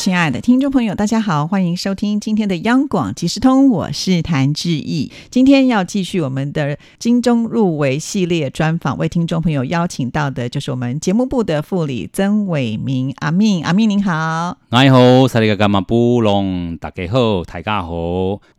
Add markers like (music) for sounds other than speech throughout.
亲爱的听众朋友，大家好，欢迎收听今天的央广即时通，我是谭志毅。今天要继续我们的金钟入围系列专访，为听众朋友邀请到的就是我们节目部的副理曾伟明阿明，阿明您好。你好，萨利格干嘛布隆，大家好，大家好，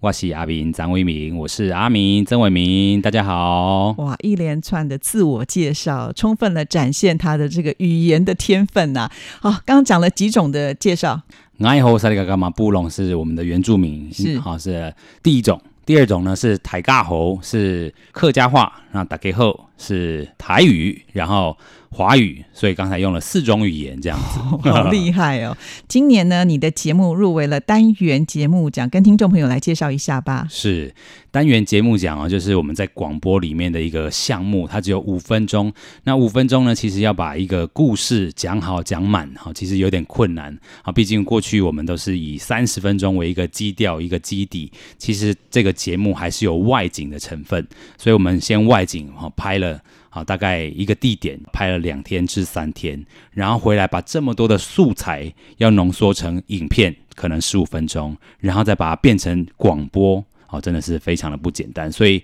我是阿明张伟明，我是阿明曾伟明，大家好。哇，一连串的自我介绍，充分的展现他的这个语言的天分呐。好，刚刚讲了几种的介绍。爱好萨利嘎嘎嘛布隆是我们的原住民，是好是第一种，第二种呢是台尬猴是客家话，那打给后是台语，然后。华语，所以刚才用了四种语言，这样子，(laughs) 好厉害哦！今年呢，你的节目入围了单元节目奖，跟听众朋友来介绍一下吧。是单元节目奖啊，就是我们在广播里面的一个项目，它只有五分钟。那五分钟呢，其实要把一个故事讲好讲满，哈，其实有点困难啊。毕竟过去我们都是以三十分钟为一个基调、一个基底，其实这个节目还是有外景的成分，所以我们先外景哈拍了。好，大概一个地点拍了两天至三天，然后回来把这么多的素材要浓缩成影片，可能十五分钟，然后再把它变成广播，哦，真的是非常的不简单。所以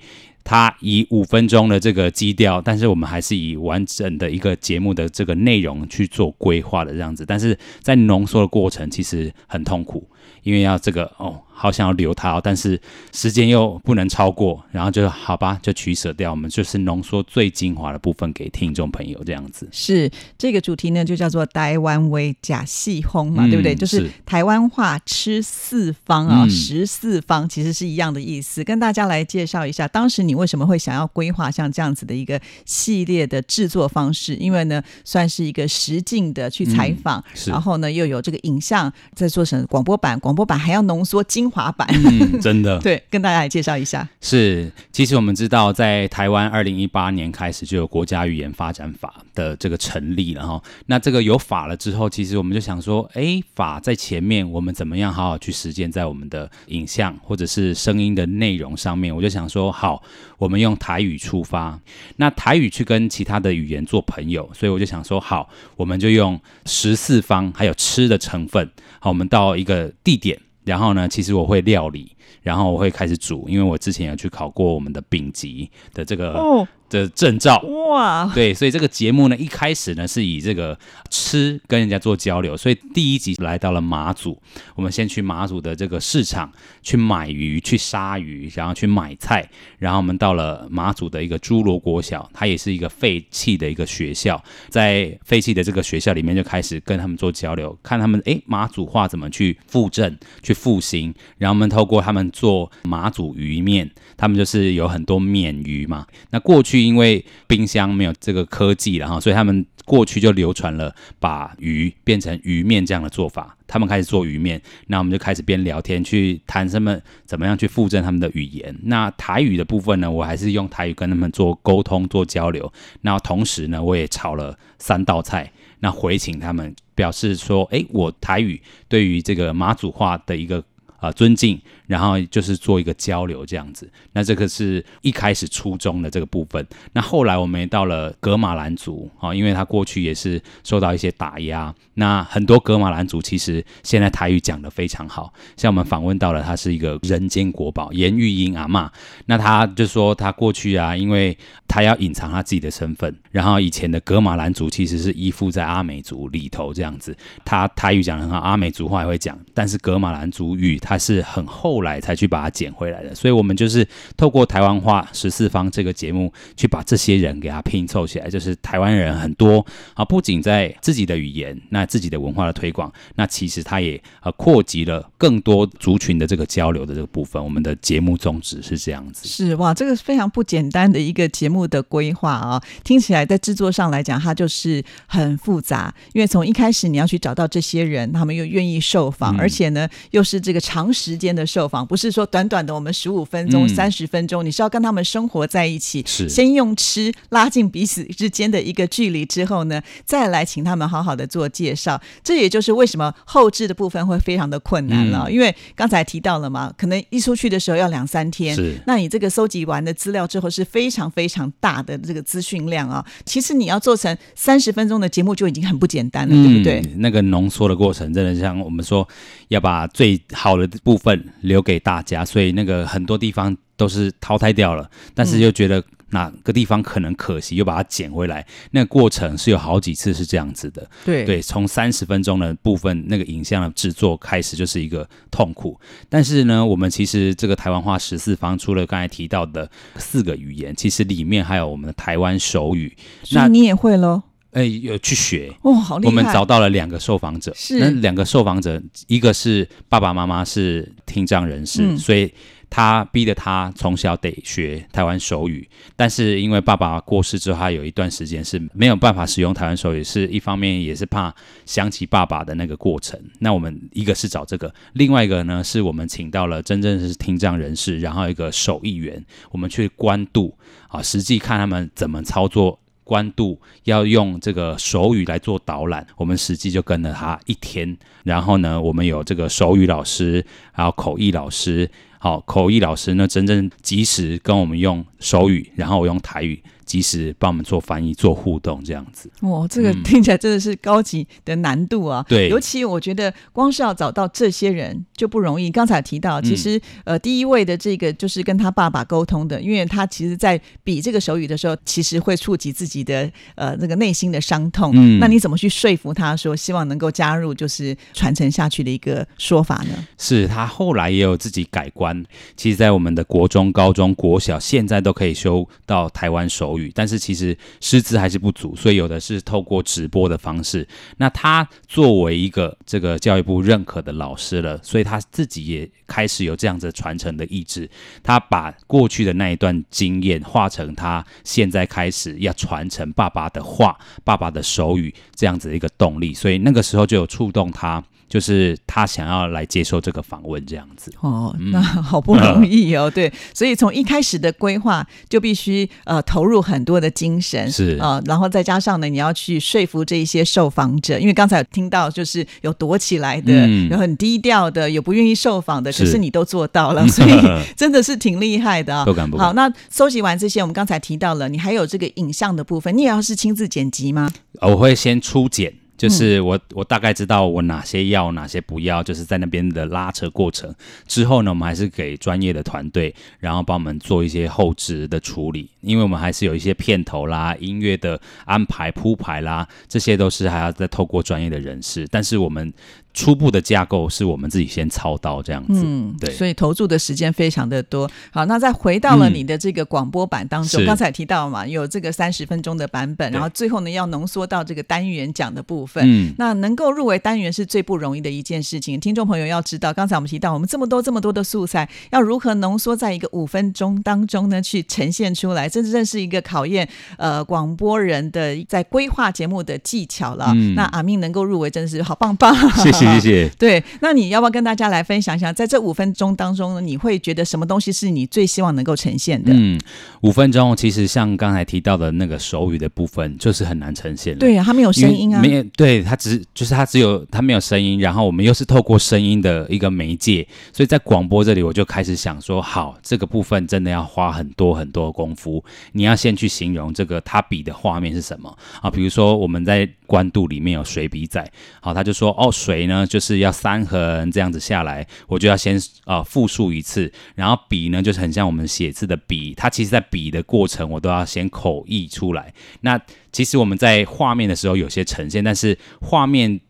它以五分钟的这个基调，但是我们还是以完整的一个节目的这个内容去做规划的这样子，但是在浓缩的过程其实很痛苦，因为要这个哦。好想要留它，但是时间又不能超过，然后就好吧，就取舍掉。我们就是浓缩最精华的部分给听众朋友，这样子。是这个主题呢，就叫做“台湾为假戏轰”嘛，对不对？就是台湾话吃四方啊，十四方其实是一样的意思。跟大家来介绍一下，当时你为什么会想要规划像这样子的一个系列的制作方式？因为呢，算是一个实境的去采访，然后呢又有这个影像在做成广播版，广播版还要浓缩精。华版。嗯，真的 (laughs) 对，跟大家来介绍一下。是，其实我们知道，在台湾二零一八年开始就有国家语言发展法的这个成立了哈。那这个有法了之后，其实我们就想说，哎，法在前面，我们怎么样好好去实践在我们的影像或者是声音的内容上面？我就想说，好，我们用台语出发，那台语去跟其他的语言做朋友，所以我就想说，好，我们就用十四方还有吃的成分，好，我们到一个地点。然后呢，其实我会料理，然后我会开始煮，因为我之前有去考过我们的丙级的这个。的证照哇，对，所以这个节目呢，一开始呢是以这个吃跟人家做交流，所以第一集来到了马祖，我们先去马祖的这个市场去买鱼、去杀鱼，然后去买菜，然后我们到了马祖的一个侏罗国小，它也是一个废弃的一个学校，在废弃的这个学校里面就开始跟他们做交流，看他们诶马祖话怎么去复振、去复兴，然后我们透过他们做马祖鱼面，他们就是有很多免鱼嘛，那过去。因为冰箱没有这个科技了哈，所以他们过去就流传了把鱼变成鱼面这样的做法。他们开始做鱼面，那我们就开始边聊天去谈什么怎么样去复振他们的语言。那台语的部分呢，我还是用台语跟他们做沟通做交流。那同时呢，我也炒了三道菜，那回请他们表示说，哎，我台语对于这个马祖话的一个啊尊敬。然后就是做一个交流这样子，那这个是一开始初衷的这个部分。那后来我们也到了格马兰族啊，因为他过去也是受到一些打压。那很多格马兰族其实现在台语讲的非常好，像我们访问到了，他是一个人间国宝严玉英阿妈。那他就说他过去啊，因为他要隐藏他自己的身份，然后以前的格马兰族其实是依附在阿美族里头这样子。他台语讲的很好，阿美族话也会讲，但是格马兰族语他是很。后来才去把它捡回来的，所以我们就是透过台湾话十四方这个节目，去把这些人给它拼凑起来。就是台湾人很多啊，不仅在自己的语言、那自己的文化的推广，那其实他也呃扩及了更多族群的这个交流的这个部分。我们的节目宗旨是这样子。是哇，这个非常不简单的一个节目的规划啊，听起来在制作上来讲，它就是很复杂。因为从一开始你要去找到这些人，他们又愿意受访，而且呢又是这个长。长时间的受访，不是说短短的我们十五分钟、三十分钟，你是要跟他们生活在一起，是先用吃拉近彼此之间的一个距离之后呢，再来请他们好好的做介绍。这也就是为什么后置的部分会非常的困难了，因为刚才提到了嘛，可能一出去的时候要两三天，是那你这个搜集完的资料之后是非常非常大的这个资讯量啊，其实你要做成三十分钟的节目就已经很不简单了，对不对？那个浓缩的过程真的像我们说要把最好的部分留给大家，所以那个很多地方都是淘汰掉了，但是又觉得。哪个地方可能可惜，又把它捡回来，那个过程是有好几次是这样子的。对对，从三十分钟的部分那个影像的制作开始就是一个痛苦。但是呢，我们其实这个台湾话十四方，除了刚才提到的四个语言，其实里面还有我们的台湾手语。那你也会喽？哎，有去学哦，好厉害！我们找到了两个受访者，是那两个受访者，一个是爸爸妈妈是听障人士，所以。他逼得他从小得学台湾手语，但是因为爸爸过世之后，他有一段时间是没有办法使用台湾手语，是一方面也是怕想起爸爸的那个过程。那我们一个是找这个，另外一个呢是我们请到了真正是听障人士，然后一个手艺员，我们去关渡啊，实际看他们怎么操作。官渡要用这个手语来做导览，我们实际就跟了他一天。然后呢，我们有这个手语老师，还有口译老师。好，口译老师呢，真正及时跟我们用手语，然后我用台语。及时帮我们做翻译、做互动，这样子。哦，这个听起来真的是高级的难度啊！对，尤其我觉得光是要找到这些人就不容易。刚才提到，其实呃，第一位的这个就是跟他爸爸沟通的，因为他其实在比这个手语的时候，其实会触及自己的呃那个内心的伤痛。嗯，那你怎么去说服他说希望能够加入就是传承下去的一个说法呢？是他后来也有自己改观。其实，在我们的国中、高中国小，现在都可以修到台湾手。但是其实师资还是不足，所以有的是透过直播的方式。那他作为一个这个教育部认可的老师了，所以他自己也开始有这样子传承的意志。他把过去的那一段经验化成他现在开始要传承爸爸的话、爸爸的手语这样子的一个动力。所以那个时候就有触动他。就是他想要来接受这个访问，这样子哦，那好不容易哦，(laughs) 对，所以从一开始的规划就必须呃投入很多的精神是啊，然后再加上呢，你要去说服这一些受访者，因为刚才有听到就是有躲起来的，有很低调的，有不愿意受访的，可是你都做到了，(laughs) 所以真的是挺厉害的啊。不敢不好，那收集完这些，我们刚才提到了，你还有这个影像的部分，你也要是亲自剪辑吗？我会先初剪。就是我，我大概知道我哪些要，哪些不要，就是在那边的拉扯过程。之后呢，我们还是给专业的团队，然后帮我们做一些后置的处理，因为我们还是有一些片头啦、音乐的安排铺排啦，这些都是还要再透过专业的人士，但是我们。初步的架构是我们自己先操刀这样子，嗯，对，所以投注的时间非常的多。好，那再回到了你的这个广播版当中，刚才提到嘛，有这个三十分钟的版本，然后最后呢要浓缩到这个单元讲的部分。嗯，那能够入围单元是最不容易的一件事情。听众朋友要知道，刚才我们提到，我们这么多这么多的素材，要如何浓缩在一个五分钟当中呢？去呈现出来，这真是一个考验呃广播人的在规划节目的技巧了。嗯那阿明能够入围，真的是好棒棒，谢谢。谢谢。对，那你要不要跟大家来分享一下，在这五分钟当中呢，你会觉得什么东西是你最希望能够呈现的？嗯，五分钟其实像刚才提到的那个手语的部分，就是很难呈现。对啊，它没有声音啊，没有，对，它只就是它只有它没有声音，然后我们又是透过声音的一个媒介，所以在广播这里，我就开始想说，好，这个部分真的要花很多很多功夫。你要先去形容这个他比的画面是什么啊？比如说我们在官渡里面有水笔仔，好，他就说哦，水呢。就是要三横这样子下来，我就要先呃复述一次，然后笔呢就是很像我们写字的笔，它其实在笔的过程我都要先口译出来。那其实我们在画面的时候有些呈现，但是画面。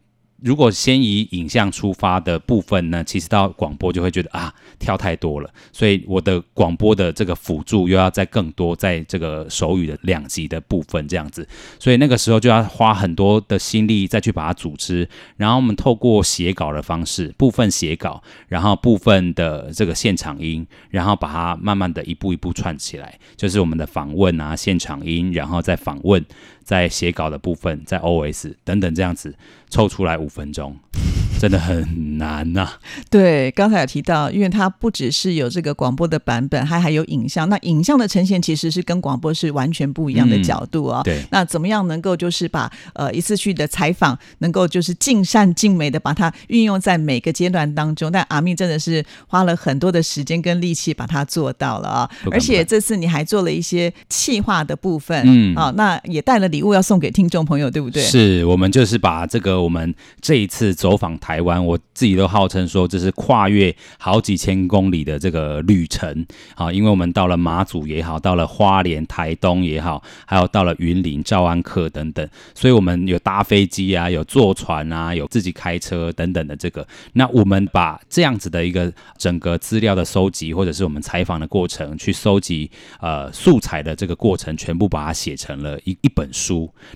如果先以影像出发的部分呢，其实到广播就会觉得啊跳太多了，所以我的广播的这个辅助又要再更多，在这个手语的两级的部分这样子，所以那个时候就要花很多的心力再去把它组织，然后我们透过写稿的方式，部分写稿，然后部分的这个现场音，然后把它慢慢的一步一步串起来，就是我们的访问啊现场音，然后再访问。在写稿的部分，在 OS 等等这样子凑出来五分钟，真的很难呐。(laughs) 对，刚才有提到，因为它不只是有这个广播的版本，它还有影像。那影像的呈现其实是跟广播是完全不一样的角度啊。对。那怎么样能够就是把呃一次去的采访能够就是尽善尽美的把它运用在每个阶段当中？但阿密真的是花了很多的时间跟力气把它做到了啊！而且这次你还做了一些气化的部分，嗯啊，那也带了礼物要送给听众朋友，对不对？是我们就是把这个我们这一次走访台湾，我自己都号称说这是跨越好几千公里的这个旅程啊，因为我们到了马祖也好，到了花莲、台东也好，还有到了云林、诏安客等等，所以我们有搭飞机啊，有坐船啊，有自己开车等等的这个。那我们把这样子的一个整个资料的收集，或者是我们采访的过程，去收集呃素材的这个过程，全部把它写成了一一本书。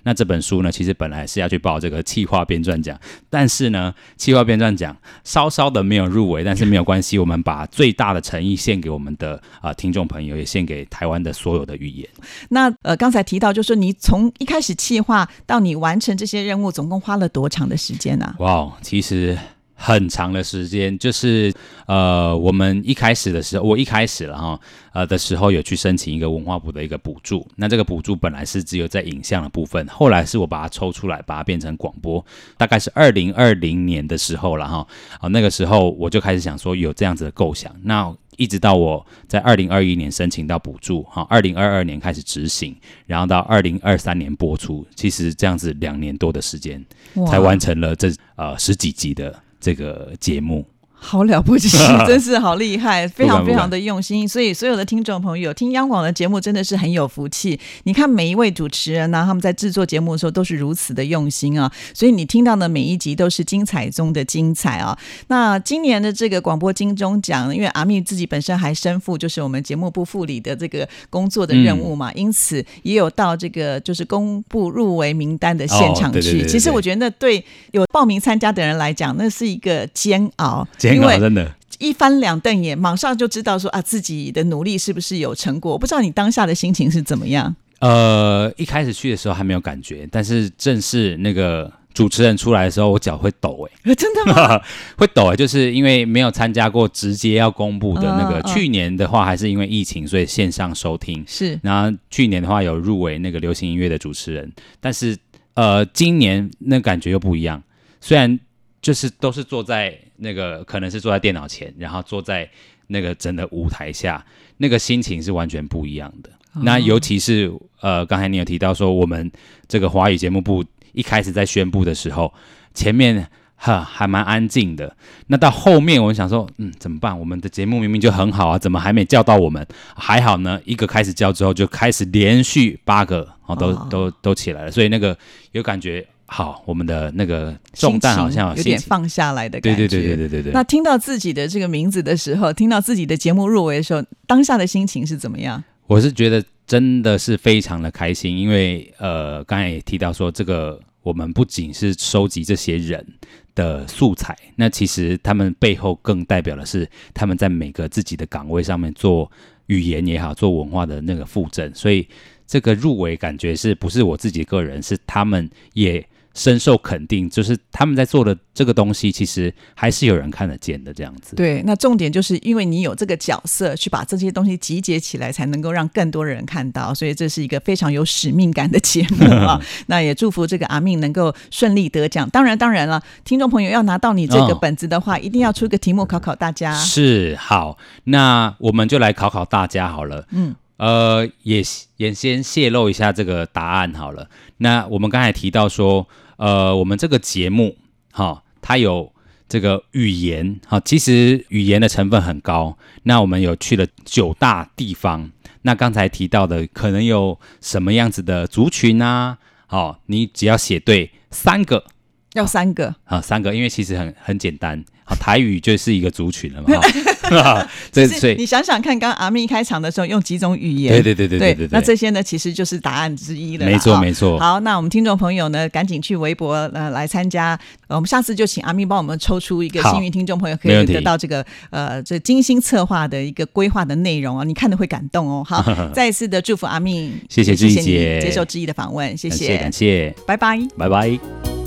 那这本书呢，其实本来是要去报这个气化编撰奖，但是呢，气化编撰奖稍稍的没有入围，但是没有关系，我们把最大的诚意献给我们的啊听众朋友，也献给台湾的所有的语言。那呃，刚才提到，就是你从一开始气化到你完成这些任务，总共花了多长的时间呢？哇，其实。很长的时间，就是呃，我们一开始的时候，我一开始了哈，呃的时候有去申请一个文化部的一个补助。那这个补助本来是只有在影像的部分，后来是我把它抽出来，把它变成广播。大概是二零二零年的时候了哈，啊那个时候我就开始想说有这样子的构想。那一直到我在二零二一年申请到补助，哈，二零二二年开始执行，然后到二零二三年播出，其实这样子两年多的时间才完成了这呃十几集的。这个节目。好了不起，(laughs) 真是好厉害，非常非常的用心。所以所有的听众朋友听央广的节目真的是很有福气。你看每一位主持人呢，他们在制作节目的时候都是如此的用心啊。(laughs) 所以你听到的每一集都是精彩中的精彩啊。那今年的这个广播金钟奖，因为阿密自己本身还身负就是我们节目部副理的这个工作的任务嘛，因此也有到这个就是公布入围名单的现场去。其实我觉得那对有报名参加的人来讲，那是一个煎熬。因为真的，一翻两瞪眼，马上就知道说啊，自己的努力是不是有成果？我不知道你当下的心情是怎么样。呃，一开始去的时候还没有感觉，但是正式那个主持人出来的时候，我脚会抖哎，(laughs) 真的吗？(laughs) 会抖哎，就是因为没有参加过直接要公布的那个。去年的话，还是因为疫情，所以线上收听是。然后去年的话有入围那个流行音乐的主持人，但是呃，今年那感觉又不一样，虽然。就是都是坐在那个，可能是坐在电脑前，然后坐在那个真的舞台下，那个心情是完全不一样的。那尤其是呃，刚才你有提到说，我们这个华语节目部一开始在宣布的时候，前面哈还蛮安静的。那到后面，我想说，嗯，怎么办？我们的节目明明就很好啊，怎么还没叫到我们？还好呢，一个开始叫之后，就开始连续八个哦，都都都起来了。所以那个有感觉。好，我们的那个重担好像有点放下来的感觉。对对对对对对对。那听到自己的这个名字的时候，听到自己的节目入围的时候，当下的心情是怎么样？我是觉得真的是非常的开心，因为呃，刚才也提到说，这个我们不仅是收集这些人的素材，那其实他们背后更代表的是他们在每个自己的岗位上面做语言也好，做文化的那个附赠，所以这个入围感觉是不是我自己个人，是他们也。深受肯定，就是他们在做的这个东西，其实还是有人看得见的这样子。对，那重点就是因为你有这个角色，去把这些东西集结起来，才能够让更多人看到，所以这是一个非常有使命感的节目啊。(laughs) 那也祝福这个阿命能够顺利得奖。当然，当然了，听众朋友要拿到你这个本子的话，一定要出个题目考考大家。是，好，那我们就来考考大家好了。嗯。呃，也也先泄露一下这个答案好了。那我们刚才提到说，呃，我们这个节目哈，它有这个语言哈，其实语言的成分很高。那我们有去了九大地方。那刚才提到的可能有什么样子的族群啊？好，你只要写对三个，要三个啊，三个，因为其实很很简单。好台语就是一个族群了嘛，(laughs) (laughs) 这所以你想想看，刚刚阿密开场的时候用几种语言？对对对对对对。那这些呢，其实就是答案之一了。没错没错。好，那我们听众朋友呢，赶紧去微博呃来参加。我们下次就请阿密帮我们抽出一个幸运听众朋友，可以得到这个呃这精心策划的一个规划的内容啊，你看的会感动哦。好，(laughs) 再一次的祝福阿密，谢谢志毅姐接受志毅的访问，谢谢感谢，拜拜拜拜。